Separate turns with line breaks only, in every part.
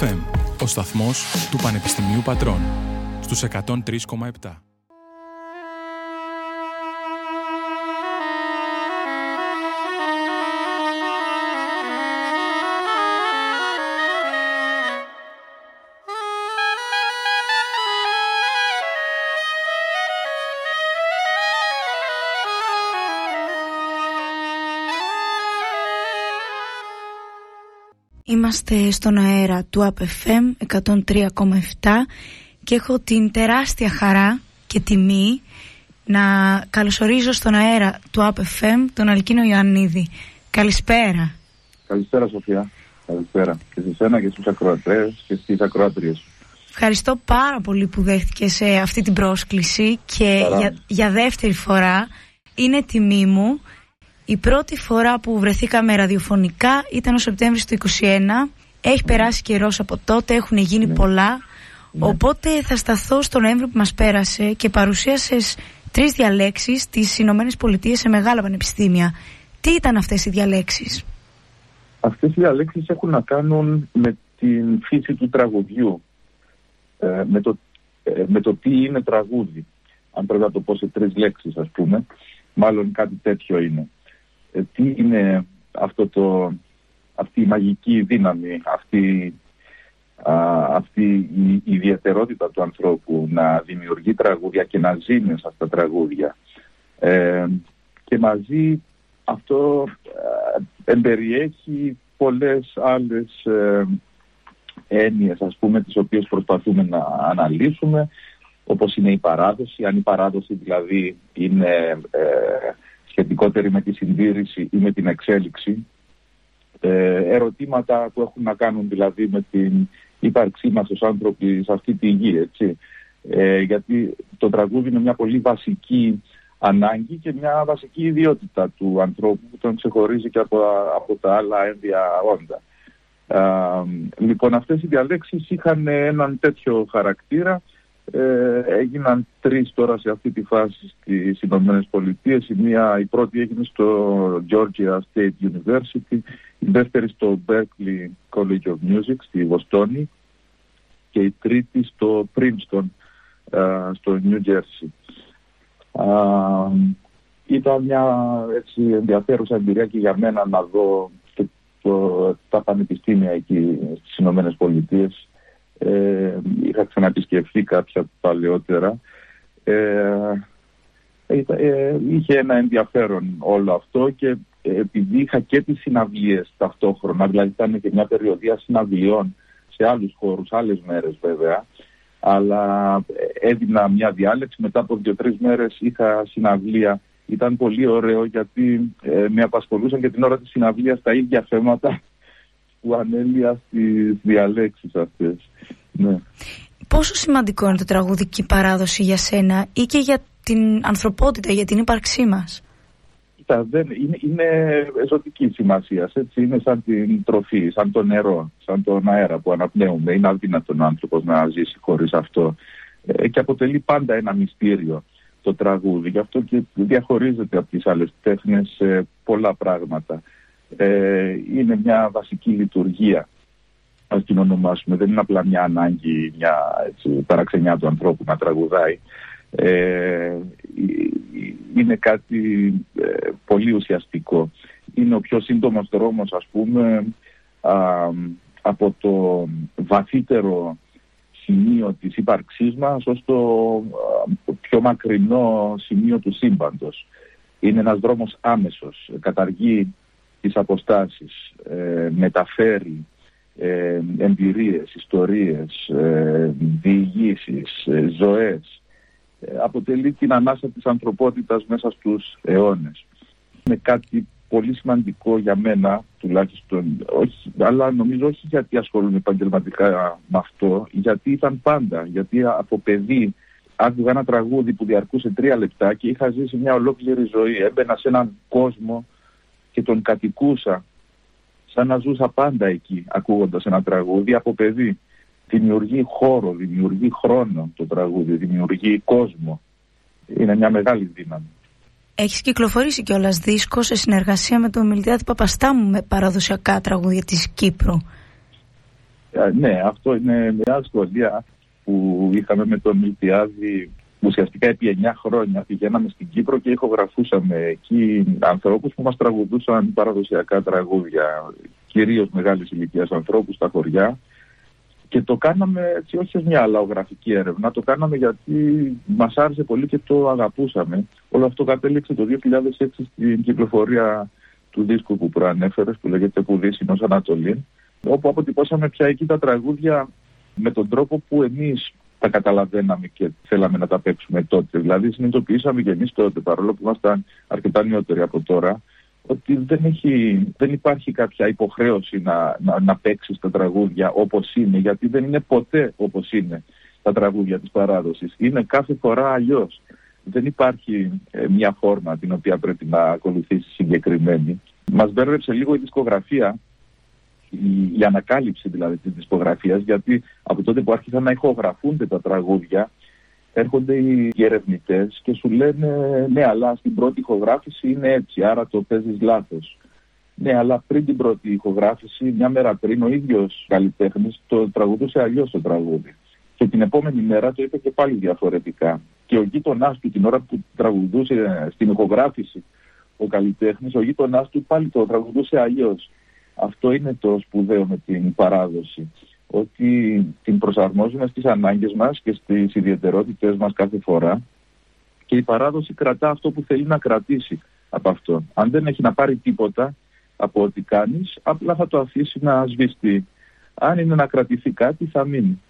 FM, ο σταθμός του Πανεπιστημίου Πατρών, στους 103,7.
Είμαστε στον αέρα του APFM 103,7 και έχω την τεράστια χαρά και τιμή να καλωσορίζω στον αέρα του APFM τον Αλκίνο Ιωαννίδη. Καλησπέρα.
Καλησπέρα Σοφία. Καλησπέρα και σε σένα και στους ακροατές και στις ακροατρίες.
Ευχαριστώ πάρα πολύ που δέχτηκες σε αυτή την πρόσκληση και για, για δεύτερη φορά είναι τιμή μου η πρώτη φορά που βρεθήκαμε ραδιοφωνικά ήταν ο Σεπτέμβρης του 2021. Έχει περάσει καιρός από τότε, έχουν γίνει ναι. πολλά. Ναι. Οπότε θα σταθώ στο Νοέμβριο που μας πέρασε και παρουσίασες τρεις διαλέξεις στις Ηνωμένες Πολιτείες σε μεγάλα πανεπιστήμια. Τι ήταν αυτές οι διαλέξεις;
Αυτές οι διαλέξεις έχουν να κάνουν με την φύση του τραγουδιού. Ε, με, το, ε, με το τι είναι τραγούδι. Αν πρέπει να το πω σε τρεις λέξεις ας πούμε. Μάλλον κάτι τέτοιο είναι. Ε, τι είναι αυτό το, αυτή η μαγική δύναμη, αυτή, αυτή η, ιδιαιτερότητα του ανθρώπου να δημιουργεί τραγούδια και να ζει μέσα στα τραγούδια. Ε, και μαζί αυτό ε, εμπεριέχει πολλές άλλες ε, έννοιες ας πούμε τις οποίες προσπαθούμε να αναλύσουμε όπως είναι η παράδοση, αν η παράδοση δηλαδή είναι σχετικότερη με τη συντήρηση ή με την εξέλιξη. Ε, ερωτήματα που έχουν να κάνουν δηλαδή με την ύπαρξή μας ως άνθρωποι σε αυτή τη γη, έτσι. Ε, γιατί το τραγούδι είναι μια πολύ βασική ανάγκη και μια βασική ιδιότητα του ανθρώπου που τον ξεχωρίζει και από, από τα άλλα ένδια όντα. Ε, λοιπόν, αυτές οι διαλέξεις είχαν έναν τέτοιο χαρακτήρα ε, έγιναν τρεις τώρα σε αυτή τη φάση στις Ηνωμένες Πολιτείες. Η, μία, η πρώτη έγινε στο Georgia State University, η δεύτερη στο Berkeley College of Music στη Βοστόνη και η τρίτη στο Princeton στο New Jersey. ήταν μια έτσι, ενδιαφέρουσα εμπειρία και για μένα να δω και το, τα πανεπιστήμια εκεί στις Ηνωμένες Πολιτείες ε, είχα ξαναπισκεφθεί κάποια παλαιότερα. Ε, ε, είχε ένα ενδιαφέρον όλο αυτό και επειδή είχα και τις συναυλίες ταυτόχρονα, δηλαδή ήταν και μια περιοδία συναυλιών σε άλλους χώρους, άλλες μέρες βέβαια, αλλά έδινα μια διάλεξη, μετά από δύο-τρεις μέρες είχα συναυλία. Ήταν πολύ ωραίο γιατί ε, με απασχολούσαν και την ώρα της συναυλίας τα ίδια θέματα που ανέλυα στις διαλέξεις αυτές. Ναι.
Πόσο σημαντικό είναι το τραγουδική παράδοση για σένα ή και για την ανθρωπότητα, για την ύπαρξή μας;
Κοίτα, δεν, είναι, είναι ζωτική σημασία. Έτσι. Είναι σαν την τροφή, σαν το νερό, σαν τον αέρα που αναπνέουμε. Είναι αδύνατον ο άνθρωπος να ζήσει χωρίς αυτό. Ε, και αποτελεί πάντα ένα μυστήριο το τραγούδι. Γι' αυτό και διαχωρίζεται από τις άλλες τέχνες σε πολλά πράγματα ε, είναι μια βασική λειτουργία ας την ονομάσουμε. Δεν είναι απλά μια ανάγκη, μια έτσι, παραξενιά του ανθρώπου να τραγουδάει. Ε, είναι κάτι ε, πολύ ουσιαστικό. Είναι ο πιο σύντομος δρόμος, ας πούμε, από το βαθύτερο σημείο της ύπαρξής μας ως το πιο μακρινό σημείο του σύμπαντος. Είναι ένας δρόμος άμεσος. Καταργεί τις αποστάσεις, ε, μεταφέρει ε, εμπειρίες, ιστορίες, ε, διηγήσεις, ε, ζωές. Ε, αποτελεί την ανάσα της ανθρωπότητας μέσα στους αιώνες. Είναι κάτι πολύ σημαντικό για μένα τουλάχιστον, όχι, αλλά νομίζω όχι γιατί ασχολούμαι επαγγελματικά με αυτό, γιατί ήταν πάντα, γιατί από παιδί άκουγα ένα τραγούδι που διαρκούσε τρία λεπτά και είχα ζήσει μια ολόκληρη ζωή. Έμπαινα σε έναν κόσμο και τον κατοικούσα σαν να ζούσα πάντα εκεί ακούγοντας ένα τραγούδι από παιδί. Δημιουργεί χώρο, δημιουργεί χρόνο το τραγούδι, δημιουργεί κόσμο. Είναι μια μεγάλη δύναμη.
Έχεις κυκλοφορήσει κιόλας δίσκος σε συνεργασία με τον Μιλτιάδη Παπαστάμου με παραδοσιακά τραγούδια της Κύπρου;
Ε, ναι, αυτό είναι μια σχολεία που είχαμε με τον Μιλτιάδη ουσιαστικά επί 9 χρόνια πηγαίναμε στην Κύπρο και ηχογραφούσαμε εκεί ανθρώπους που μας τραγουδούσαν παραδοσιακά τραγούδια, κυρίως μεγάλης ηλικίας ανθρώπους στα χωριά και το κάναμε έτσι όχι ως μια λαογραφική έρευνα, το κάναμε γιατί μας άρεσε πολύ και το αγαπούσαμε. Όλο αυτό κατέληξε το 2006 στην κυκλοφορία του δίσκου που προανέφερες που λέγεται Πουδήσινος Ανατολήν όπου αποτυπώσαμε πια εκεί τα τραγούδια με τον τρόπο που εμείς τα καταλαβαίναμε και θέλαμε να τα παίξουμε τότε. Δηλαδή συνειδητοποιήσαμε και εμείς τότε, παρόλο που ήμασταν αρκετά νεότεροι από τώρα, ότι δεν, έχει, δεν υπάρχει κάποια υποχρέωση να, να, να παίξεις τα τραγούδια όπως είναι, γιατί δεν είναι ποτέ όπως είναι τα τραγούδια της παράδοσης. Είναι κάθε φορά αλλιώς. Δεν υπάρχει ε, μια φόρμα την οποία πρέπει να ακολουθήσει συγκεκριμένη. Μας μπέρδεψε λίγο η δισκογραφία η, η ανακάλυψη δηλαδή της δισκογραφίας γιατί από τότε που άρχισαν να ηχογραφούνται τα τραγούδια έρχονται οι ερευνητέ και σου λένε ναι αλλά στην πρώτη ηχογράφηση είναι έτσι άρα το παίζεις λάθος. Ναι, αλλά πριν την πρώτη ηχογράφηση, μια μέρα πριν, ο ίδιος καλλιτέχνης το τραγουδούσε αλλιώς το τραγούδι. Και την επόμενη μέρα το είπε και πάλι διαφορετικά. Και ο γείτονάς του την ώρα που τραγουδούσε στην ηχογράφηση ο καλλιτέχνης, ο γείτονάς του πάλι το τραγουδούσε αλλιώς. Αυτό είναι το σπουδαίο με την παράδοση. Ότι την προσαρμόζουμε στις ανάγκες μας και στις ιδιαιτερότητες μας κάθε φορά και η παράδοση κρατά αυτό που θέλει να κρατήσει από αυτό. Αν δεν έχει να πάρει τίποτα από ό,τι κάνεις, απλά θα το αφήσει να σβηστεί. Αν είναι να κρατηθεί κάτι θα μείνει.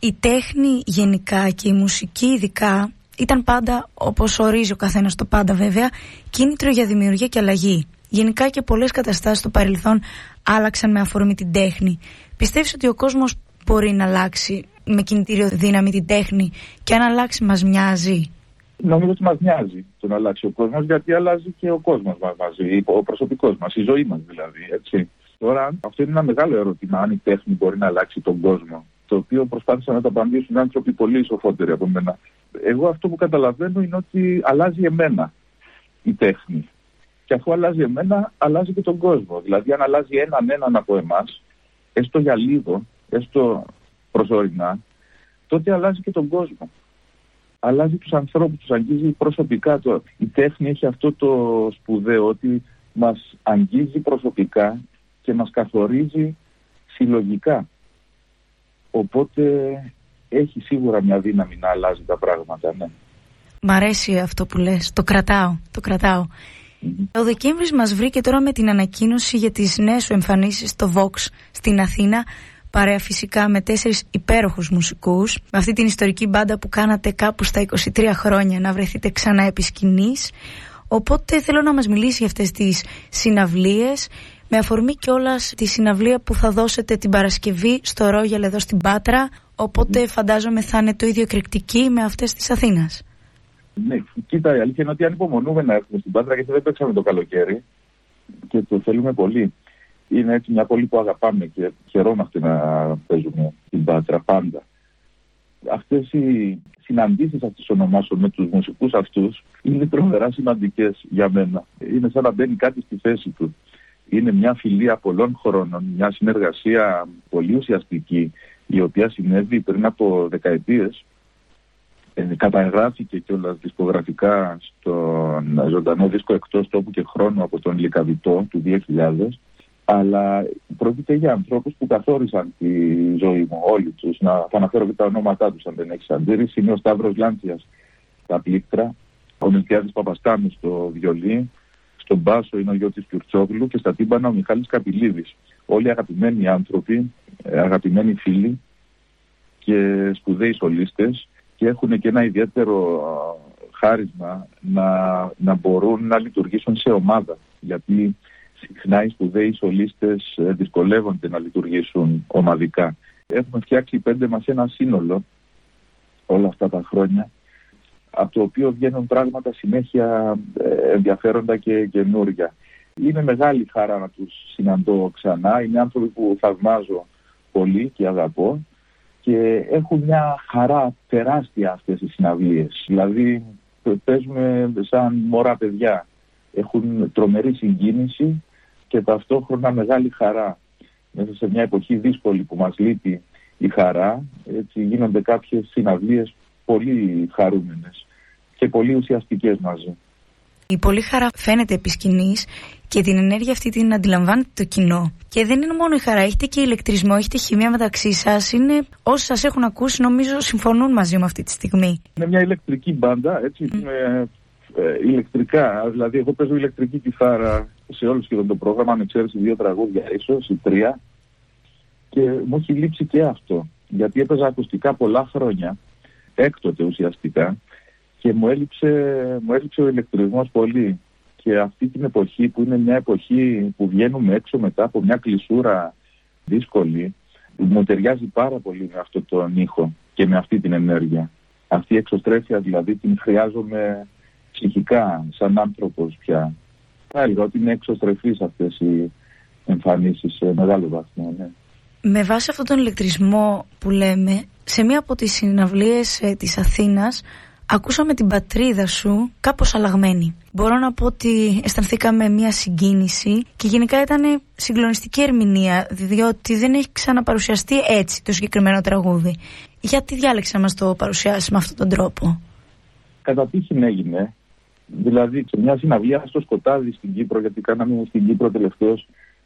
Η τέχνη γενικά και η μουσική ειδικά ήταν πάντα, όπως ορίζει ο καθένας το πάντα βέβαια, κίνητρο για δημιουργία και αλλαγή. Γενικά και πολλές καταστάσεις στο παρελθόν άλλαξαν με αφορμή την τέχνη. Πιστεύεις ότι ο κόσμος μπορεί να αλλάξει με κινητήριο δύναμη την τέχνη; Και αν αλλάξει μας μοιάζει.
Νομίζω ότι μας μοιάζει το να αλλάξει ο κόσμος, γιατί αλλάζει και ο κόσμος μα μαζί, ο προσωπικός μας, η ζωή μας δηλαδή. Έτσι. Τώρα, αυτό είναι ένα μεγάλο ερώτημα, αν η τέχνη μπορεί να αλλάξει τον κόσμο. Το οποίο προσπάθησαν να το απαντήσουν άνθρωποι πολύ σοφότεροι από μένα. Εγώ αυτό που καταλαβαίνω είναι ότι αλλάζει εμένα η τέχνη. Και αφού αλλάζει εμένα, αλλάζει και τον κόσμο. Δηλαδή, αν αλλάζει έναν έναν από εμάς, έστω για λίγο, έστω προσωρινά, τότε αλλάζει και τον κόσμο. Αλλάζει τους ανθρώπους, τους αγγίζει προσωπικά. Το... Η τέχνη έχει αυτό το σπουδαίο ότι μας αγγίζει προσωπικά και μας καθορίζει συλλογικά. Οπότε έχει σίγουρα μια δύναμη να αλλάζει τα πράγματα, ναι.
Μ' αρέσει αυτό που λες, το κρατάω, το κρατάω. Ο Δεκέμβρης μας βρήκε τώρα με την ανακοίνωση για τις νέες σου εμφανίσεις στο Vox στην Αθήνα. Παρέα φυσικά με τέσσερις υπέροχους μουσικούς. Με αυτή την ιστορική μπάντα που κάνατε κάπου στα 23 χρόνια να βρεθείτε ξανά επί σκηνής. Οπότε θέλω να μας μιλήσει για αυτές τις συναυλίες. Με αφορμή κιόλας τη συναυλία που θα δώσετε την Παρασκευή στο Ρόγιαλ εδώ στην Πάτρα. Οπότε φαντάζομαι θα είναι το ίδιο εκρηκτική με αυτές της Αθήνας.
Ναι, κοίτα, η αλήθεια είναι ότι ανυπομονούμε να έρθουμε στην Πάτρα γιατί δεν παίξαμε το καλοκαίρι και το θέλουμε πολύ. Είναι έτσι μια πόλη που αγαπάμε και χαιρόμαστε να παίζουμε στην Πάτρα πάντα. Αυτές οι συναντήσεις αυτή τη ονομάσεων με τους μουσικούς αυτούς είναι τρομερά σημαντικές για μένα. Είναι σαν να μπαίνει κάτι στη θέση του. Είναι μια φιλία πολλών χρόνων, μια συνεργασία πολύ ουσιαστική, η οποία συνέβη πριν από δεκαετίες ε, καταγράφηκε κιόλας δισκογραφικά στον ζωντανό δίσκο εκτός τόπου και χρόνου από τον Λικαβητό του 2000 αλλά πρόκειται για ανθρώπους που καθόρισαν τη ζωή μου όλοι τους. Να θα αναφέρω και τα ονόματά τους αν δεν έχεις αντίρρηση. Είναι ο Σταύρος Λάντσιας στα πλήκτρα. Ο Μιλτιάδης Παπαστάνου στο βιολί. Στον μπάσο είναι ο Γιώτης Κιουρτσόγλου και στα τύμπανα ο Μιχάλης Καπηλίδης. Όλοι αγαπημένοι άνθρωποι ε, αγαπημένοι φίλοι και σπουδαίοι σολίστες και έχουν και ένα ιδιαίτερο χάρισμα να, να μπορούν να λειτουργήσουν σε ομάδα. Γιατί συχνά οι σπουδαίοι σολίστες ε, δυσκολεύονται να λειτουργήσουν ομαδικά. Έχουμε φτιάξει πέντε μας ένα σύνολο όλα αυτά τα χρόνια από το οποίο βγαίνουν πράγματα συνέχεια ε, ενδιαφέροντα και καινούργια. Είναι μεγάλη χαρά να τους συναντώ ξανά. Είναι άνθρωποι που θαυμάζω πολύ και αγαπώ και έχουν μια χαρά τεράστια αυτές οι συναυλίες. Δηλαδή παίζουμε σαν μωρά παιδιά. Έχουν τρομερή συγκίνηση και ταυτόχρονα μεγάλη χαρά. μέσα σε μια εποχή δύσκολη που μας λείπει η χαρά, έτσι γίνονται κάποιες συναυλίες πολύ χαρούμενες και πολύ ουσιαστικές μαζί.
Η πολύ χαρά φαίνεται επί σκηνής και την ενέργεια αυτή την αντιλαμβάνεται το κοινό. Και δεν είναι μόνο η χαρά, έχετε και ηλεκτρισμό, έχετε χημεία μεταξύ σας. Είναι όσοι σας έχουν ακούσει, νομίζω συμφωνούν μαζί μου αυτή τη στιγμή.
Είναι μια ηλεκτρική μπάντα, έτσι. Mm. Με, ε, ηλεκτρικά. Δηλαδή, εγώ παίζω ηλεκτρική κιθάρα σε όλο σχεδόν το πρόγραμμα. Αν ξέρει δύο τραγούδια, ίσως ή τρία. Και μου έχει λείψει και αυτό. Γιατί έπαιζα ακουστικά πολλά χρόνια, έκτοτε ουσιαστικά, και μου έλειψε, μου έλειψε ο ηλεκτρισμός πολύ και αυτή την εποχή που είναι μια εποχή που βγαίνουμε έξω μετά από μια κλεισούρα δύσκολη μου ταιριάζει πάρα πολύ με αυτό το ήχο και με αυτή την ενέργεια. Αυτή η εξωστρέφεια δηλαδή την χρειάζομαι ψυχικά σαν άνθρωπος πια. Θα έλεγα ότι είναι εξωστρεφείς αυτές οι εμφανίσεις σε μεγάλο βαθμό. Ναι.
Με βάση αυτόν τον ηλεκτρισμό που λέμε, σε μία από τις συναυλίες ε, της Αθήνας ακούσαμε την πατρίδα σου κάπως αλλαγμένη. Μπορώ να πω ότι αισθανθήκαμε μια συγκίνηση και γενικά ήταν συγκλονιστική ερμηνεία, διότι δεν έχει ξαναπαρουσιαστεί έτσι το συγκεκριμένο τραγούδι. Γιατί διάλεξε να μας το παρουσιάσει με αυτόν τον τρόπο;
Κατά τύχη έγινε. Δηλαδή, σε μια συναυλία στο Σκοτάδι στην Κύπρο, γιατί κάναμε στην Κύπρο τελευταίο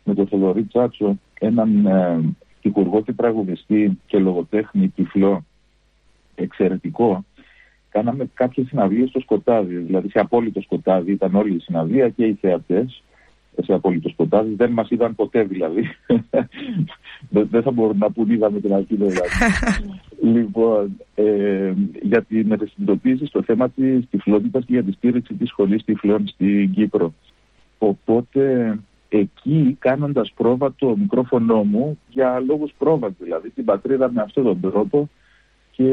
με τον Θοδωρή Τσάτσο, έναν ε, και τραγουδιστή και λογοτέχνη τυφλό εξαιρετικό κάναμε κάποιες συναυλίες στο σκοτάδι. Δηλαδή σε απόλυτο σκοτάδι ήταν όλη η συναυλία και οι θεατές. Σε απόλυτο σκοτάδι. Δεν μας είδαν ποτέ δηλαδή. Δεν θα μπορούν να πούν είδαμε την αρχή δηλαδή. λοιπόν, ε, για την συνειδητοποίηση στο θέμα της τυφλότητας και για τη στήριξη της σχολής τυφλών στην Κύπρο. Οπότε εκεί κάνοντας πρόβα το μικρόφωνο μου για λόγους πρόβα δηλαδή την πατρίδα με αυτόν τον τρόπο και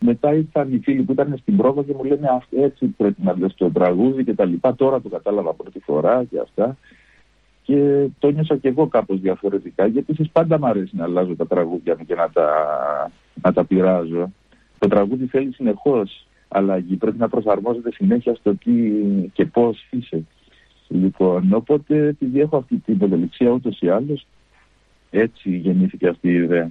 μετά ήρθαν οι φίλοι που ήταν στην πρόβα και μου λένε έτσι πρέπει να λες το τραγούδι και τα λοιπά. Τώρα το κατάλαβα πρώτη φορά και αυτά. Και το νιώσα και εγώ κάπως διαφορετικά γιατί εσείς πάντα μου αρέσει να αλλάζω τα τραγούδια μου και να τα, να τα πειράζω. Το τραγούδι θέλει συνεχώς αλλαγή. Πρέπει να προσαρμόζεται συνέχεια στο τι και πώς είσαι. Λοιπόν, οπότε επειδή έχω αυτή την ευελιξία ούτως ή άλλως, έτσι γεννήθηκε αυτή η ιδέα.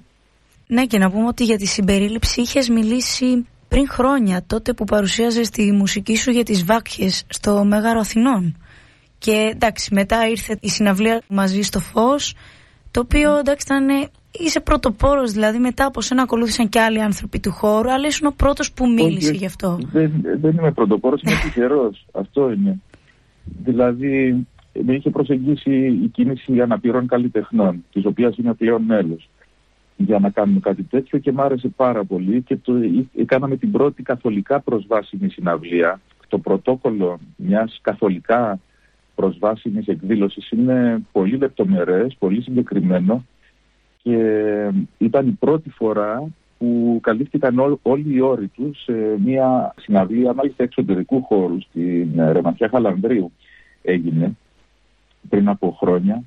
Ναι και να πούμε ότι για τη συμπερίληψη είχες μιλήσει πριν χρόνια τότε που παρουσίαζες τη μουσική σου για τις βάκχες στο Μέγαρο Αθηνών. Και εντάξει μετά ήρθε η συναυλία μαζί στο φως το οποίο εντάξει ήταν είσαι πρωτοπόρος δηλαδή μετά από σένα ακολούθησαν και άλλοι άνθρωποι του χώρου αλλά ήσουν ο πρώτος που μίλησε γι' αυτό.
Δεν, δεν είμαι πρωτοπόρος, είμαι τυχερός. αυτό είναι. Δηλαδή με είχε προσεγγίσει η κίνηση αναπηρών καλλιτεχνών της οποίας είμαι πλέον μέλος για να κάνουμε κάτι τέτοιο και μου άρεσε πάρα πολύ και το, κάναμε την πρώτη καθολικά προσβάσιμη συναυλία. Το πρωτόκολλο μιας καθολικά προσβάσιμης εκδήλωσης είναι πολύ λεπτομερές, πολύ συγκεκριμένο και ήταν η πρώτη φορά που καλύφθηκαν όλοι οι όροι του σε μια συναυλία μάλιστα εξωτερικού χώρου στην Ρεμαθιά Χαλανδρίου έγινε πριν από χρόνια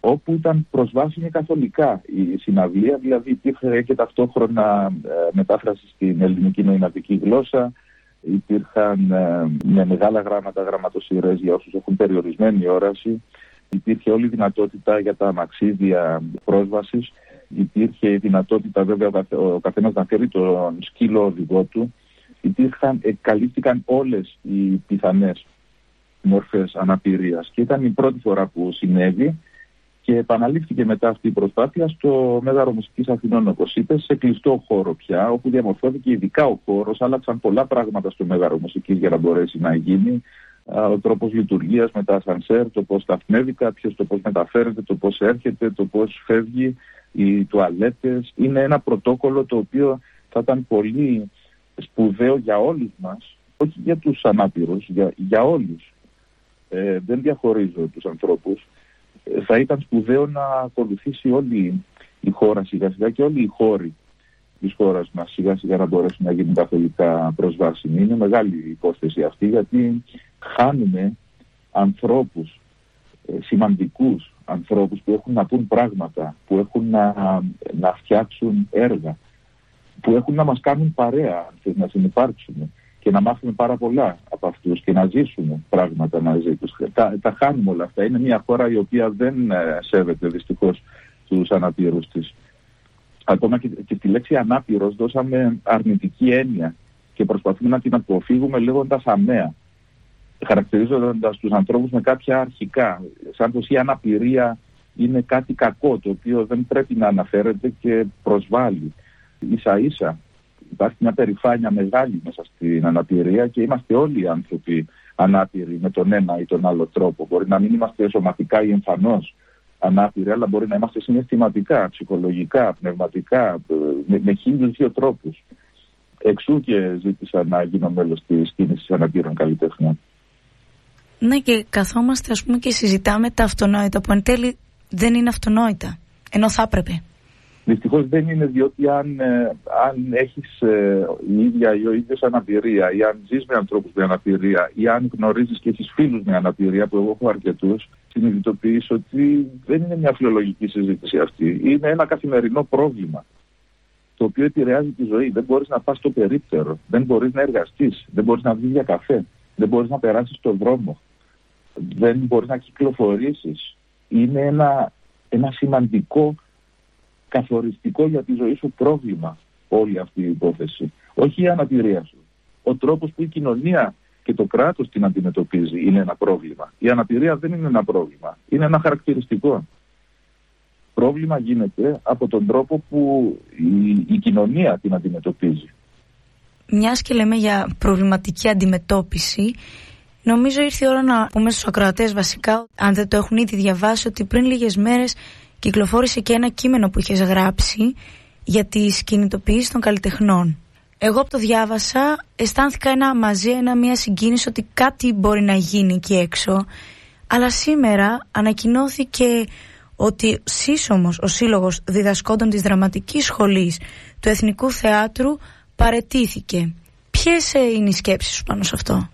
όπου ήταν προσβάσιμη καθολικά η συναυλία, δηλαδή υπήρχε και ταυτόχρονα ε, μετάφραση στην ελληνική νοηματική γλώσσα, υπήρχαν ε, με μεγάλα γράμματα γραμματοσυρές για όσους έχουν περιορισμένη όραση, υπήρχε όλη η δυνατότητα για τα μαξίδια πρόσβασης, υπήρχε η δυνατότητα βέβαια ο καθένας να φέρει τον σκύλο οδηγό του, υπήρχαν, καλύφθηκαν όλες οι πιθανές μορφές αναπηρίας. Και ήταν η πρώτη φορά που συνέβη και επαναλήφθηκε μετά αυτή η προσπάθεια στο Μέγαρο Μουσικής Αθηνών, όπως είπες, σε κλειστό χώρο πια, όπου διαμορφώθηκε ειδικά ο χώρος. Άλλαξαν πολλά πράγματα στο Μέγαρο Μουσικής για να μπορέσει να γίνει. Ο τρόπος λειτουργίας με τα ασανσέρ, το πώς σταθμεύει κάποιος, το πώς μεταφέρεται, το πώς έρχεται, το πώς φεύγει, οι τουαλέτες. Είναι ένα πρωτόκολλο το οποίο θα ήταν πολύ σπουδαίο για όλους μας, όχι για τους ανάπηρους, για, για όλους. Ε, δεν διαχωρίζω τους ανθρώπους θα ήταν σπουδαίο να ακολουθήσει όλη η χώρα σιγά σιγά και όλοι οι χώροι της χώρας μας σιγά σιγά να μπορέσουν να γίνουν καθολικά προσβάσιμοι. Είναι μεγάλη υπόθεση αυτή γιατί χάνουμε ανθρώπους, ε, σημαντικούς ανθρώπους που έχουν να πούν πράγματα, που έχουν να, να φτιάξουν έργα, που έχουν να μας κάνουν παρέα, να συνεπάρξουν και να μάθουμε πάρα πολλά από αυτούς και να ζήσουμε πράγματα μαζί τους. Τα, τα χάνουμε όλα αυτά. Είναι μια χώρα η οποία δεν ε, σέβεται δυστυχώς στους αναπήρους της. Ακόμα και, και στη λέξη ανάπηρος δώσαμε αρνητική έννοια και προσπαθούμε να την αποφύγουμε λέγοντας αμαία χαρακτηρίζοντας τους ανθρώπους με κάποια αρχικά, σαν πως η αναπηρία είναι κάτι κακό το οποίο δεν πρέπει να αναφέρεται και προσβάλλει. Ίσα ίσα υπάρχει μια περηφάνεια μεγάλη μέσα στην αναπηρία και είμαστε όλοι οι άνθρωποι ανάπηροι με τον ένα ή τον άλλο τρόπο. Μπορεί να μην είμαστε σωματικά ή εμφανώς ανάπηροι, αλλά μπορεί να είμαστε συναισθηματικά, ψυχολογικά, πνευματικά, με, με χίλιους δύο τρόπους. Εξού και ζήτησα να γίνω μέλος της κίνησης αναπήρων καλλιτέχνων.
Ναι και καθόμαστε ας πούμε και συζητάμε τα αυτονόητα που εν τέλει δεν είναι αυτονόητα, ενώ θα έπρεπε.
Δυστυχώς δεν είναι διότι αν, ε, αν έχεις ε, η ίδια ή ο ίδιος αναπηρία ή αν ζεις με ανθρώπους με αναπηρία ή αν γνωρίζεις και έχεις φίλους με αναπηρία που εγώ έχω αρκετούς συνειδητοποιείς ότι δεν είναι μια φιλολογική συζήτηση αυτή. Είναι ένα καθημερινό πρόβλημα το οποίο επηρεάζει τη ζωή. Δεν μπορείς να πας στο περίπτερο, δεν μπορείς να εργαστείς, δεν μπορείς να βγεις για καφέ, δεν μπορείς να περάσεις στον δρόμο, δεν μπορείς να κυκλοφορήσεις. Είναι ένα, ένα σημαντικό καθοριστικό για τη ζωή σου πρόβλημα όλη αυτή η υπόθεση. Όχι η αναπηρία σου. Ο τρόπος που η κοινωνία και το κράτος την αντιμετωπίζει είναι ένα πρόβλημα. Η αναπηρία δεν είναι ένα πρόβλημα. Είναι ένα χαρακτηριστικό. Πρόβλημα γίνεται από τον τρόπο που η, η κοινωνία την αντιμετωπίζει.
Μιας και λέμε για προβληματική αντιμετώπιση, νομίζω ήρθε η ώρα να πούμε στους ακροατές βασικά, αν δεν το έχουν ήδη διαβάσει, ότι πριν λίγες μέρες κυκλοφόρησε και ένα κείμενο που είχες γράψει για τις κινητοποιήσεις των καλλιτεχνών. Εγώ που το διάβασα αισθάνθηκα ένα μαζί, ένα μια συγκίνηση ότι κάτι μπορεί να γίνει εκεί έξω. Αλλά σήμερα ανακοινώθηκε ότι ο Σύσσωμος, ο Σύλλογος Διδασκόντων της Δραματικής Σχολής του Εθνικού Θεάτρου παρετήθηκε. Ποιες είναι οι σκέψεις σου πάνω σε αυτό;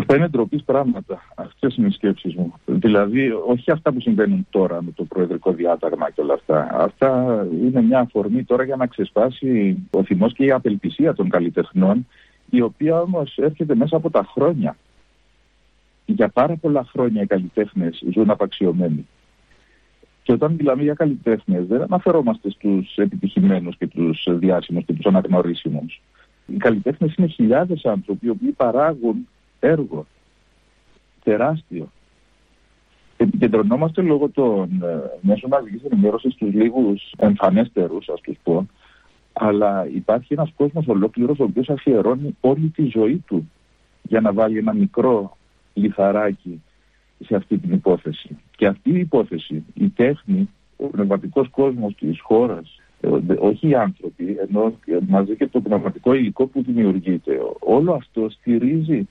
Αυτά είναι ντροπής πράγματα. Αυτές είναι οι σκέψεις μου. Δηλαδή, όχι αυτά που συμβαίνουν τώρα με το προεδρικό διάταγμα και όλα αυτά. Αυτά είναι μια αφορμή τώρα για να ξεσπάσει ο θυμός και η απελπισία των καλλιτεχνών, η οποία όμως έρχεται μέσα από τα χρόνια. Για πάρα πολλά χρόνια οι καλλιτέχνες ζουν απαξιωμένοι. Και όταν μιλάμε για καλλιτέχνες, δεν αναφερόμαστε στους επιτυχημένους και τους διάσημους και τους αναγνωρίσιμους. Οι καλλιτέχνες είναι χιλιάδες άνθρωποι οι οποίοι παράγουν έργο τεράστιο. Επικεντρωνόμαστε λόγω των ε, μέσων μαζικής ενημέρωσης στους λίγους εμφανέστερους, ας τους πω, αλλά υπάρχει ένας κόσμος ολόκληρος ο οποίος αφιερώνει όλη τη ζωή του για να βάλει ένα μικρό λιθαράκι σε αυτή την υπόθεση. Και αυτή η υπόθεση, η τέχνη, ο πνευματικός κόσμος της χώρας, ε, όχι οι άνθρωποι, ενώ μαζί και το πνευματικό υλικό που δημιουργείται, όλο αυτό στηρίζει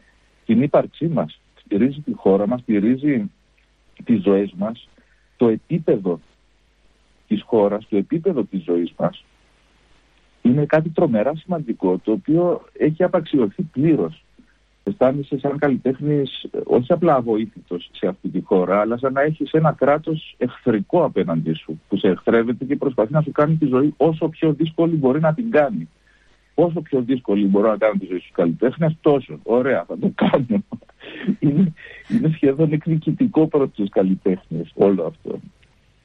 την ύπαρξή μας, στηρίζει τη χώρα μας, στηρίζει τις ζωές μας, το επίπεδο της χώρας, το επίπεδο της ζωής μας είναι κάτι τρομερά σημαντικό το οποίο έχει απαξιωθεί πλήρως. Αισθάνεσαι σαν καλλιτέχνης όχι απλά αβοήθητος σε αυτή τη χώρα, αλλά σαν να έχεις ένα κράτος εχθρικό απέναντί σου, που σε εχθρεύεται και προσπαθεί να σου κάνει τη ζωή όσο πιο δύσκολη μπορεί να την κάνει όσο πιο δύσκολη μπορώ να κάνω τη ζωή στους καλλιτέχνες, τόσο. Ωραία, θα το κάνω. είναι, είναι σχεδόν εκδικητικό προς τους καλλιτέχνες όλο αυτό.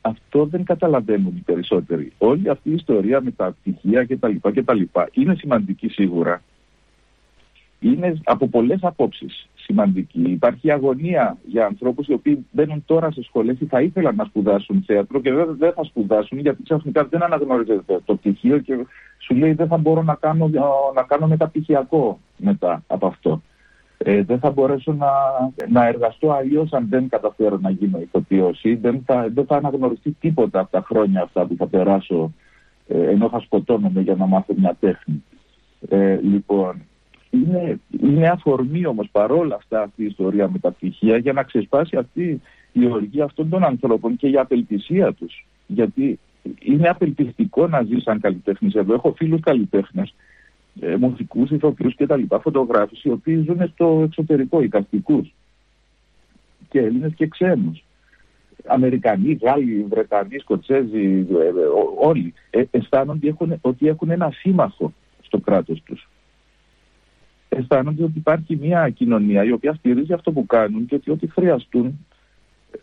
Αυτό δεν καταλαβαίνουν οι περισσότεροι. Όλη αυτή η ιστορία με τα πτυχία κτλ. είναι σημαντική σίγουρα είναι από πολλές απόψεις σημαντική. Υπάρχει αγωνία για ανθρώπους οι οποίοι μπαίνουν τώρα σε σχολές ή θα ήθελαν να σπουδάσουν θέατρο και δεν, δεν θα σπουδάσουν γιατί ξαφνικά δεν αναγνωρίζεται το πτυχίο και σου λέει δεν θα μπορώ να κάνω, να κάνω μεταπτυχιακό μετά από αυτό. Ε, δεν θα μπορέσω να, να εργαστώ αλλιώς αν δεν καταφέρω να γίνω ηθοποιός ή δεν θα, δεν θα αναγνωριστεί τίποτα από τα χρόνια αυτά που θα περάσω ε, ενώ θα σκοτώνομαι για να μάθω μια τέχνη. Ε, λοιπόν, είναι, είναι αφορμή όμως παρόλα αυτά αυτή η ιστορία με τα πτυχία για να ξεσπάσει αυτή η οργή αυτών των ανθρώπων και η απελπισία τους. Γιατί είναι απελπιστικό να ζει σαν καλλιτέχνης εδώ. Έχω φίλους καλλιτέχνες, ε, μουσικούς, ηθοποιούς και τα λοιπά, φωτογράφους, οι οποίοι ζουν στο εξωτερικό, οικαστικούς. Και Έλληνες και ξένους. Αμερικανοί, Γάλλοι, Βρετανοί, Σκοτσέζοι, ε, ε, όλοι ε, αισθάνονται ότι έχουν ένα σύμμαχο στο κράτος τους αισθάνονται ότι υπάρχει μια κοινωνία η οποία στηρίζει αυτό που κάνουν και ότι ό,τι χρειαστούν,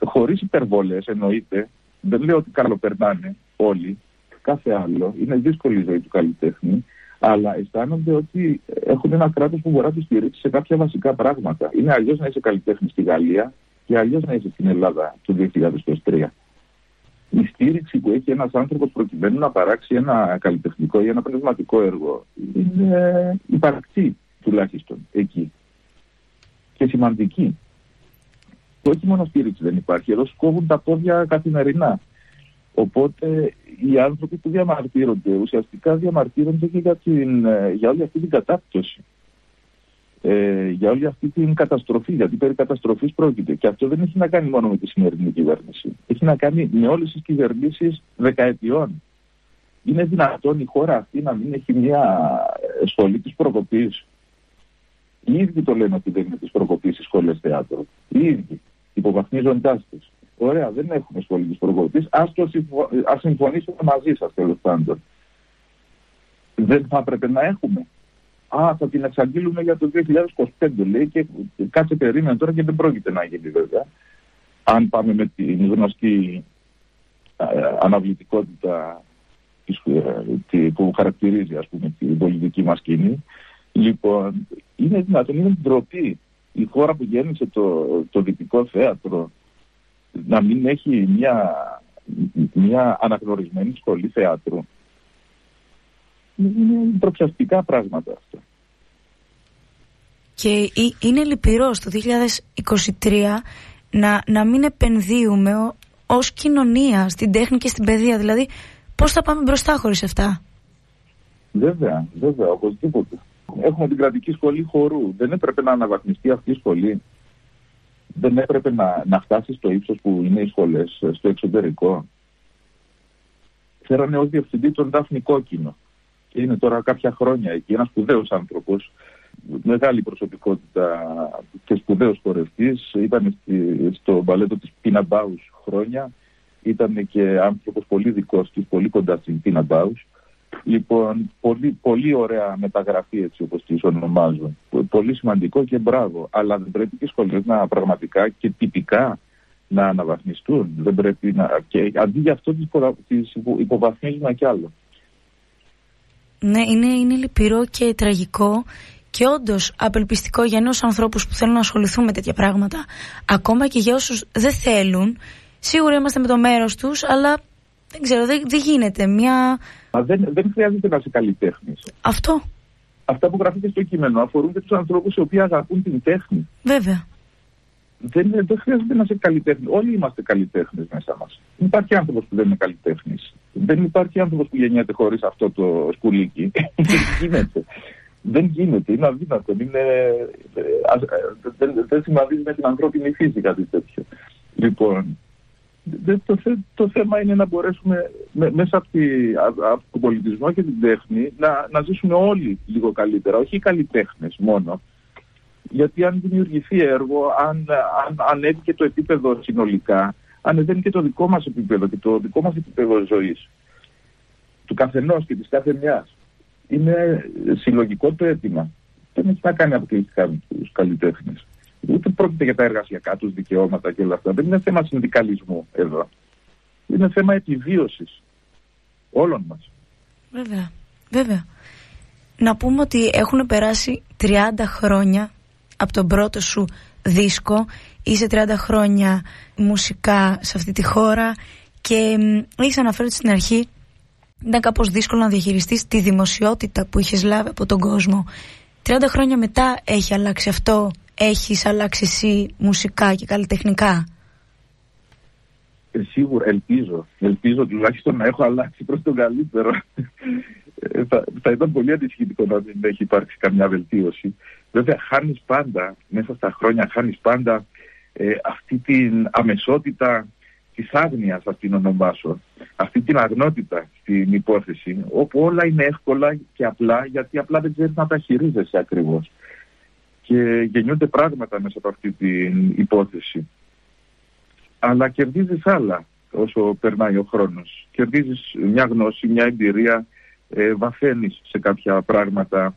χωρίς υπερβολές εννοείται, Δεν λέω ότι καλοπερνάνε όλοι, κάθε άλλο. Είναι δύσκολη η ζωή του καλλιτέχνη, αλλά αισθάνονται ότι έχουν ένα κράτος που μπορεί να τους στηρίξει σε κάποια βασικά πράγματα. Είναι αλλιώς να είσαι καλλιτέχνη στη Γαλλία και αλλιώς να είσαι στην Ελλάδα του 2023. Η στήριξη που έχει ένας άνθρωπος προκειμένου να παράξει ένα καλλιτεχνικό ή ένα πνευματικό έργο είναι υπαρκτή τουλάχιστον εκεί. Και σημαντική. Και όχι μόνο στήριξη δεν υπάρχει, εδώ σκόβουν τα πόδια καθημερινά. Οπότε οι άνθρωποι που διαμαρτύρονται ουσιαστικά διαμαρτύρονται και για, την, ε, για όλη αυτή την κατάπτωση. Ε, για όλη αυτή την καταστροφή, γιατί περί καταστροφής πρόκειται. Και αυτό δεν έχει να κάνει μόνο με τη σημερινή κυβέρνηση. Έχει να κάνει με όλες τις κυβερνήσεις δεκαετιών. Είναι δυνατόν η χώρα αυτή να μην έχει μια σχολή της προκοπής; Οι ίδιοι το λένε ότι δεν είναι της προκοπής οι σχολές θεάτρου. Οι ίδιοι, υποβαθμίζοντάς τους. Ωραία, δεν έχουμε σχολή της προκοπής. Α συμφω... συμφωνήσουμε μαζί σας τέλος πάντων. Δεν θα έπρεπε να έχουμε. Α, θα την εξαγγείλουμε για το 2025 λέει και κάτσε περίμενε τώρα και δεν πρόκειται να γίνει βέβαια. Αν πάμε με την γνωστή αναβλητικότητα ε, που χαρακτηρίζει ας πούμε την πολιτική μας κοινή. Λοιπόν, είναι δυνατόν, είναι ντροπή. Η χώρα που γέννησε το, το δυτικό θέατρο, να μην έχει μια, μια αναγνωρισμένη σχολή θεάτρου. Είναι προπιαστικά πράγματα αυτά.
Και είναι λυπηρός το 2023 να, να μην επενδύουμε ως κοινωνία στην τέχνη και στην παιδεία. Δηλαδή, πώς θα πάμε μπροστά χωρίς αυτά;
Βέβαια, βέβαια, οπωσδήποτε. Έχουμε την κρατική σχολή χορού. Δεν έπρεπε να αναβαθμιστεί αυτή η σχολή δεν έπρεπε να, να φτάσει στο ύψος που είναι οι σχολές ε, στο εξωτερικό. Φέρανε ως διευθυντή τον Δάφνη Κόκκινο. Και είναι τώρα κάποια χρόνια εκεί ένας σπουδαίος άνθρωπος, μεγάλη προσωπικότητα και σπουδαίος χορευτής. Ήταν στο μπαλέτο της Πίνα Μπάους χρόνια. Ήταν και άνθρωπος πολύ δικός της, πολύ κοντά στην Πίνα Μπάους. Λοιπόν, πολύ, πολύ ωραία μεταγραφή έτσι όπως τις ονομάζουν. Πολύ σημαντικό και μπράβο. Αλλά δεν πρέπει και οι σχολές να πραγματικά και τυπικά να αναβαθμιστούν. Δεν πρέπει να... Και αντί για αυτό τις υποβαθμίζουμε κι άλλο.
Ναι, είναι, είναι λυπηρό και τραγικό και όντως απελπιστικό για νέους ανθρώπους που θέλουν να ασχοληθούν με τέτοια πράγματα. Ακόμα και για όσους δεν θέλουν. Σίγουρα είμαστε με το μέρος τους, αλλά δεν ξέρω, δεν, δεν γίνεται. Μια
Μα δεν, δεν χρειάζεται να είσαι καλλιτέχνης.
Αυτό.
Αυτά που γράφετε στο κείμενο αφορούν και τους ανθρώπους οι οποίοι αγαπούν την τέχνη.
Βέβαια.
Δεν, δεν χρειάζεται να είσαι καλλιτέχνης. Όλοι είμαστε καλλιτέχνες μέσα μας. Δεν υπάρχει άνθρωπος που δεν είναι καλλιτέχνης. Δεν υπάρχει άνθρωπος που γεννιέται χωρίς αυτό το σκουλίκι. δεν γίνεται. Δεν γίνεται. Είναι αδύνατο. Είναι, ε, ε, δεν, δεν συμβαδίζει με την ανθρώπινη φύση κάτι τέτοιο. Λοιπόν, το, το θέμα είναι να μπορέσουμε μέσα από, τη, από τον πολιτισμό και την τέχνη να, να ζήσουμε όλοι λίγο καλύτερα, όχι οι καλλιτέχνες μόνο. Γιατί αν δημιουργηθεί έργο, αν, αν ανέβει και το επίπεδο συνολικά, ανεβαίνει και το δικό μας επίπεδο και το δικό μας επίπεδο ζωής του καθενός και της κάθε μιας. Είναι συλλογικό το αίτημα. Δεν έχει να κάνει αποκλειστικά με τους καλλιτέχνες. Ούτε πρόκειται για τα εργασιακά τους δικαιώματα και όλα αυτά. Δεν είναι θέμα συνδικαλισμού εδώ. Είναι θέμα επιβίωσης όλων μας.
Βέβαια. Βέβαια. Να πούμε ότι έχουν περάσει 30 χρόνια από τον πρώτο σου δίσκο. Είσαι 30 χρόνια μουσικά σε αυτή τη χώρα και έχεις αναφέρει στην αρχή ήταν κάπως δύσκολο να διαχειριστείς τη δημοσιότητα που είχες λάβει από τον κόσμο. 30 χρόνια μετά έχει αλλάξει αυτό έχεις αλλάξει εσύ μουσικά και καλλιτεχνικά;
Ε, σίγουρα, ελπίζω. Ελπίζω τουλάχιστον να έχω αλλάξει προς τον καλύτερο. Ε, θα, θα ήταν πολύ αντισχυτικό να μην έχει υπάρξει καμιά βελτίωση. Βέβαια, χάνεις πάντα, μέσα στα χρόνια, χάνεις πάντα ε, αυτή την αμεσότητα της άγνοιας, α την ονομάσω. Αυτή την αγνότητα στην υπόθεση, όπου όλα είναι εύκολα και απλά, γιατί απλά δεν ξέρεις να τα χειρίζεσαι ακριβώς και γεννιούνται πράγματα μέσα από αυτή την υπόθεση. Αλλά κερδίζεις άλλα όσο περνάει ο χρόνος. Κερδίζεις μια γνώση, μια εμπειρία, ε, βαθαίνεις σε κάποια πράγματα,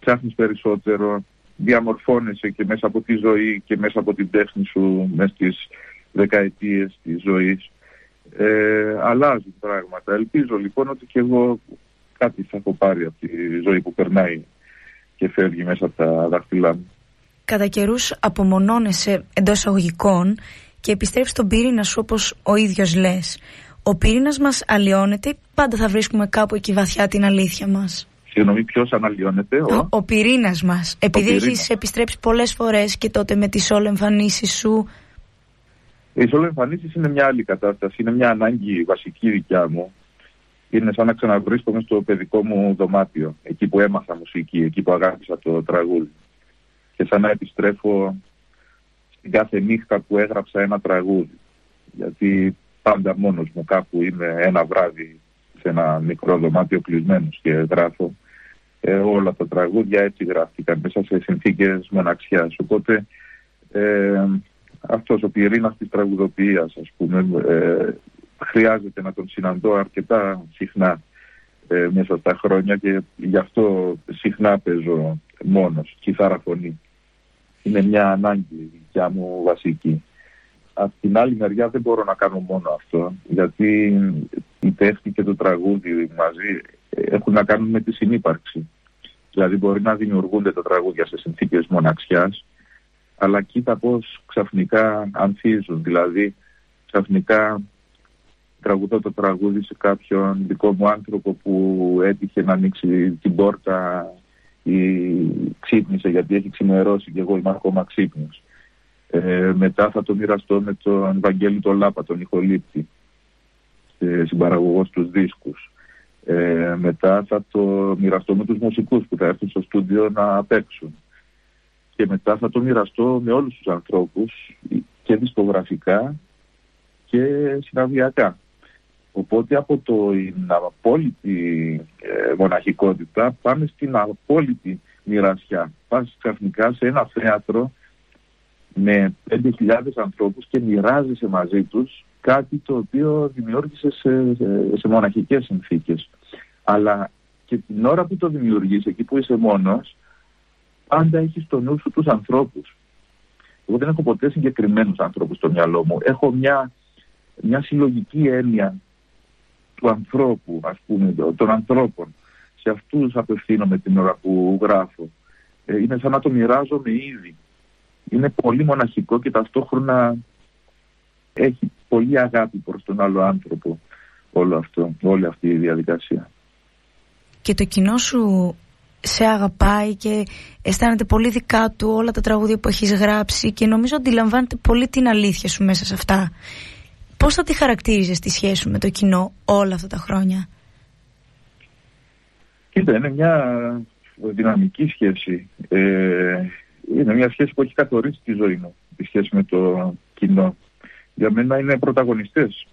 ψάχνεις περισσότερο, διαμορφώνεσαι και μέσα από τη ζωή και μέσα από την τέχνη σου μέσα στις δεκαετίες της ζωής. ε, αλλάζουν πράγματα. Ελπίζω λοιπόν ότι και εγώ κάτι θα έχω πάρει από τη ζωή που περνάει και φεύγει μέσα από τα δάχτυλά μου.
Κατά καιρούς απομονώνεσαι εντός αγωγικών και επιστρέφεις στον πυρήνα σου όπως ο ίδιος λες. Ο πυρήνας μας αλλοιώνεται, πάντα θα βρίσκουμε κάπου εκεί βαθιά την αλήθεια μας.
Συγγνώμη, ποιος αναλυώνεται, ο,
ο, ο πυρήνας μας. Επειδή έχεις επιστρέψει πολλές φορές και τότε με τις όλε εμφανίσει σου.
Οι όλε εμφανίσει είναι μια άλλη κατάσταση. Είναι μια ανάγκη βασική δικιά μου. Είναι σαν να ξαναβρίσκομαι στο παιδικό μου δωμάτιο. Εκεί που έμαθα μουσική, εκεί που αγάπησα το τραγούδι. Και σαν να επιστρέφω στην κάθε νύχτα που έγραψα ένα τραγούδι. Γιατί πάντα μόνος μου κάπου είμαι ένα βράδυ σε ένα μικρό δωμάτιο κλεισμένος και γράφω. Ε, όλα τα τραγούδια έτσι γράφτηκαν μέσα σε συνθήκες μοναξιάς. Οπότε ε, αυτός ο πυρήνας της τραγουδοποιίας ας πούμε ε, χρειάζεται να τον συναντώ αρκετά συχνά ε, μέσα στα χρόνια και γι' αυτό συχνά παίζω μόνος, κιθάρα φωνή. Είναι μια ανάγκη δικιά μου βασική. Από την άλλη μεριά δεν μπορώ να κάνω μόνο αυτό, γιατί η τέχνη και το τραγούδι μαζί έχουν να κάνουν με τη συνύπαρξη. Δηλαδή μπορεί να δημιουργούνται τα τραγούδια σε συνθήκες μοναξιάς, αλλά κοίτα πώς ξαφνικά ανθίζουν. Δηλαδή ξαφνικά τραγουδώ το τραγούδι σε κάποιον δικό μου άνθρωπο που έτυχε να ανοίξει την πόρτα ή ξύπνησε γιατί έχει ξημερώσει και εγώ είμαι ακόμα ξύπνιος. Ε, μετά θα το μοιραστώ με τον Βαγγέλη τον Λάπα, τον ηχολήπτη, ε, συμπαραγωγός στους δίσκους. Ε, μετά θα το μοιραστώ με τους μουσικούς που θα έρθουν στο στούντιο να παίξουν. Και μετά θα το μοιραστώ με όλους τους ανθρώπους και δισκογραφικά και συναυλιακά. Οπότε από την απόλυτη ε, μοναχικότητα πάμε στην απόλυτη μοιρασιά. Πας ξαφνικά σε ένα θέατρο με 5.000 ανθρώπους και μοιράζεσαι μαζί τους κάτι το οποίο δημιούργησε σε, σε, σε μοναχικές συνθήκες. Αλλά και την ώρα που το δημιουργείς, εκεί που είσαι μόνος, πάντα έχεις στο νου σου τους ανθρώπους. Εγώ δεν έχω ποτέ συγκεκριμένους ανθρώπους στο μυαλό μου. Έχω μια, μια συλλογική έννοια του ανθρώπου, ας πούμε, των ανθρώπων. Σε αυτούς απευθύνομαι την ώρα που γράφω. Ε, είναι σαν να το μοιράζομαι ήδη. Είναι πολύ μοναχικό και ταυτόχρονα έχει πολύ αγάπη προς τον άλλο άνθρωπο όλο αυτό, όλη αυτή η διαδικασία.
Και το κοινό σου σε αγαπάει και αισθάνεται πολύ δικά του όλα τα τραγούδια που έχεις γράψει και νομίζω αντιλαμβάνεται πολύ την αλήθεια σου μέσα σε αυτά. Πώς θα τη χαρακτήριζες τη σχέση σου με το κοινό όλα αυτά τα χρόνια;
Κοίτα, είναι μια δυναμική σχέση. Ε, είναι μια σχέση που έχει καθορίσει τη ζωή μου, τη σχέση με το κοινό. Για μένα είναι πρωταγωνιστές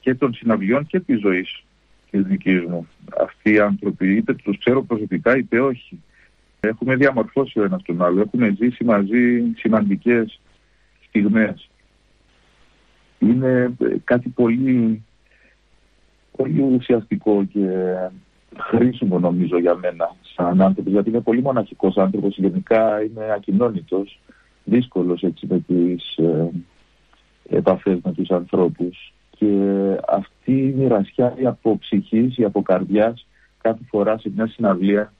και των συναυλιών και της ζωής της δικής μου. Αυτοί οι άνθρωποι είτε τους ξέρω προσωπικά είτε όχι. Έχουμε διαμορφώσει ο ένας τον άλλο, έχουμε ζήσει μαζί σημαντικές στιγμές είναι ε, κάτι πολύ, πολύ ουσιαστικό και χρήσιμο νομίζω για μένα σαν άνθρωπος, γιατί είμαι πολύ μοναχικός άνθρωπος, γενικά είμαι ακοινώνητος, δύσκολος έτσι με τις ε, επαφές με τους ανθρώπους και αυτή η μοιρασιά η από ψυχής, η από καρδιάς κάθε φορά σε μια συναυλία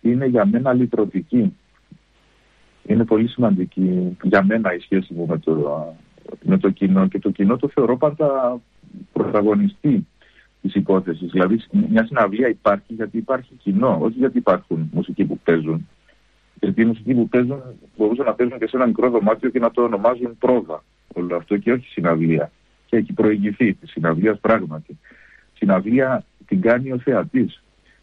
είναι για μένα λυτρωτική. Είναι πολύ σημαντική για μένα η σχέση μου με το, με το κοινό και το κοινό το θεωρώ πάντα πρωταγωνιστή της υπόθεσης. Δηλαδή, μια συναυλία υπάρχει γιατί υπάρχει κοινό, όχι γιατί υπάρχουν μουσικοί που παίζουν. Γιατί οι μουσικοί που παίζουν μπορούσαν να παίζουν και σε ένα μικρό δωμάτιο και να το ονομάζουν πρόβα όλο αυτό και όχι συναυλία. Και έχει προηγηθεί τη συναυλία πράγματι. Συναυλία την κάνει ο θεατής.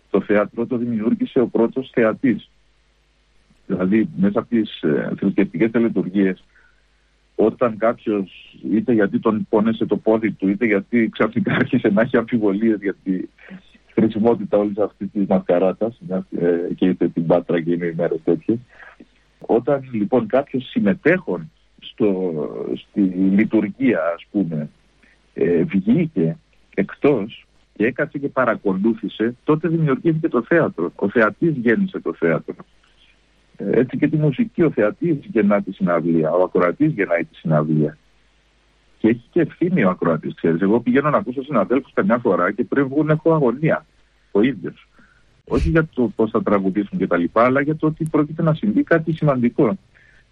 Το θέατρο το δημιούργησε ο πρώτος θεατής. Δηλαδή, μέσα από τις ε, θρησκευτικές τελετουργίες όταν κάποιος είτε γιατί τον πόνεσε το πόδι του, είτε γιατί ξαφνικά άρχισε να έχει αμφιβολίες για τη χρησιμότητα όλης αυτής της μασκαράτας, ε, και είτε την Πάτρα και είναι οι μέρες τέτοιες. Όταν λοιπόν κάποιος συμμετέχον στο, στη λειτουργία, ας πούμε, ε, βγήκε εκτός και έκατσε και παρακολούθησε, τότε δημιουργήθηκε το θέατρο. Ο θεατής γέννησε το θέατρο. Έτσι και τη μουσική ο θεατής γεννά τη συναυλία, ο ακροατής γεννάει τη συναυλία. Και έχει και ευθύνη ο ακροατής, ξέρεις. Εγώ πηγαίνω να ακούσω συναδέλφους καμιά φορά και πριν βγουν έχω αγωνία. Ο ίδιος. Όχι για το πώς θα τραγουδήσουν κτλ., αλλά για το ότι πρόκειται να συμβεί κάτι σημαντικό.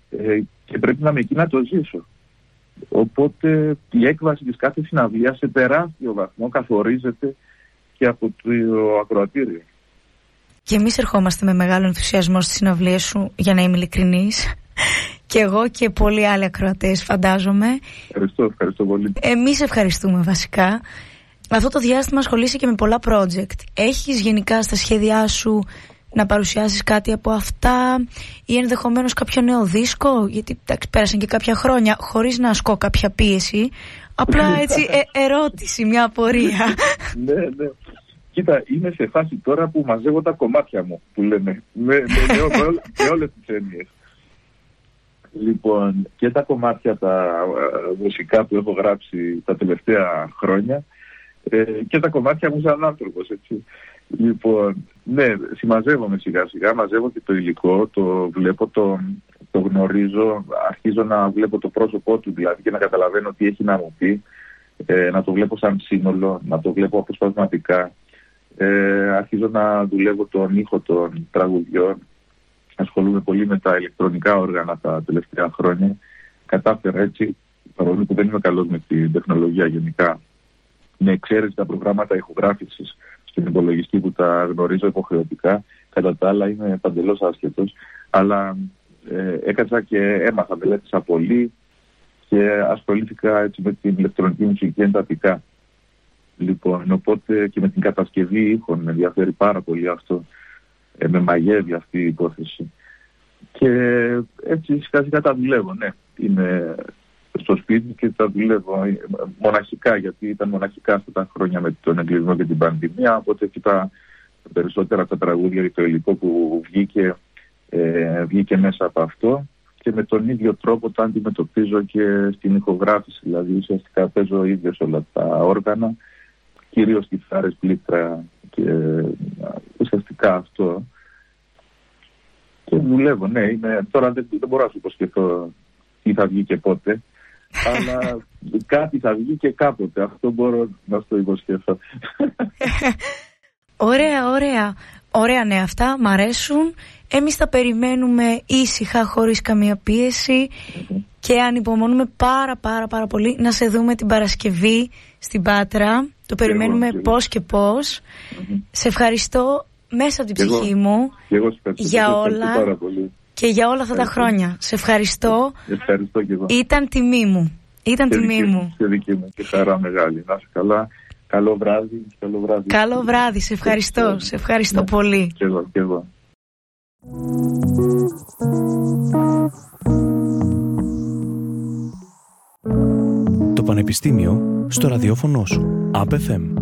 Ε, και πρέπει να με εκεί να το ζήσω. Οπότε η έκβαση της κάθε συναυλίας σε τεράστιο βαθμό καθορίζεται και από το ακροατήριο.
Και εμείς ερχόμαστε με μεγάλο ενθουσιασμό στις συναυλίες σου, για να είμαι ειλικρινής. Και εγώ και πολλοί άλλοι ακροατές φαντάζομαι.
Ευχαριστώ, ευχαριστώ πολύ.
Εμείς ευχαριστούμε βασικά. Αυτό το διάστημα ασχολείσαι και με πολλά project. Έχεις γενικά στα σχέδιά σου να παρουσιάσεις κάτι από αυτά ή ενδεχομένως κάποιο νέο δίσκο; Γιατί εντάξει, πέρασαν και κάποια χρόνια χωρίς να ασκώ κάποια πίεση απλά έτσι ε, ερώτηση, μια απορία
Ναι, ναι Κοίτα, είμαι σε φάση τώρα που μαζεύω τα κομμάτια μου που λέμε με, με, με, με όλες τις έννοιες Λοιπόν, και τα κομμάτια τα ε, μουσικά που έχω γράψει τα τελευταία χρόνια ε, και τα κομμάτια μου σαν άνθρωπος, έτσι. Λοιπόν, ναι, συμμαζεύομαι σιγά σιγά, μαζεύω και το υλικό, το βλέπω, το, το γνωρίζω, αρχίζω να βλέπω το πρόσωπό του δηλαδή και να καταλαβαίνω τι έχει να μου πει, ε, να το βλέπω σαν σύνολο, να το βλέπω αποσπασματικά. Ε, αρχίζω να δουλεύω τον ήχο των τραγουδιών, ασχολούμαι πολύ με τα ηλεκτρονικά όργανα τα τελευταία χρόνια. Κατάφερα έτσι, παρόλο που δεν είμαι καλός με την τεχνολογία γενικά, με εξαίρεση τα προγράμματα ηχογράφησης στην υπολογιστή που τα γνωρίζω υποχρεωτικά. Κατά τα άλλα είμαι παντελώς άσχετος. Αλλά ε, έκατσα και έμαθα, μελέτησα πολύ και ασχολήθηκα έτσι με την ηλεκτρονική μουσική εντατικά. Λοιπόν, οπότε και με την κατασκευή ήχων με ενδιαφέρει πάρα πολύ αυτό. Ε, με μαγεύει αυτή η υπόθεση. Και έτσι σιγά σιγά τα δουλεύω, ναι. Είμαι στο σπίτι και τα δουλεύω ε, μοναχικά, γιατί ήταν μοναχικά αυτά τα χρόνια με τον εγκλισμό και την πανδημία. Οπότε και τα περισσότερα τα τραγούδια και το υλικό που βγήκε, ε, βγήκε μέσα από αυτό. Και με τον ίδιο τρόπο τα αντιμετωπίζω και στην ηχογράφηση. Δηλαδή ουσιαστικά παίζω ίδιος όλα τα όργανα, κυρίως κιθάρες, πλήκτρα και ε, ουσιαστικά αυτό. Και δουλεύω, ναι. Είμαι, τώρα δεν, δεν μπορώ να σου υποσχεθώ τι θα βγει και πότε αλλά κάτι θα βγει και κάποτε. Αυτό μπορώ να το υποσχεθώ.
ωραία, ωραία. Ωραία ναι αυτά, μ' αρέσουν. Εμείς θα περιμένουμε ήσυχα, χωρίς καμία και ανυπομονούμε πάρα πάρα πάρα πολύ να σε δούμε την Παρασκευή στην Πάτρα. Το περιμένουμε εγώ, πώς και πως Σε ευχαριστώ μέσα από την ψυχή μου για όλα. Πάρα πολύ και για όλα αυτά τα χρόνια. Σε ευχαριστώ.
Ευχαριστώ και εγώ.
Ήταν τιμή μου. Ήταν τιμή μου.
Και δική μου και χαρά μεγάλη. Να είσαι καλά. Καλό βράδυ. Καλό βράδυ.
Καλό βράδυ. Σε ευχαριστώ. Σε ευχαριστώ ναι. πολύ.
Και εγώ, και εγώ.
Το Πανεπιστήμιο στο ραδιόφωνο σου. UpFM.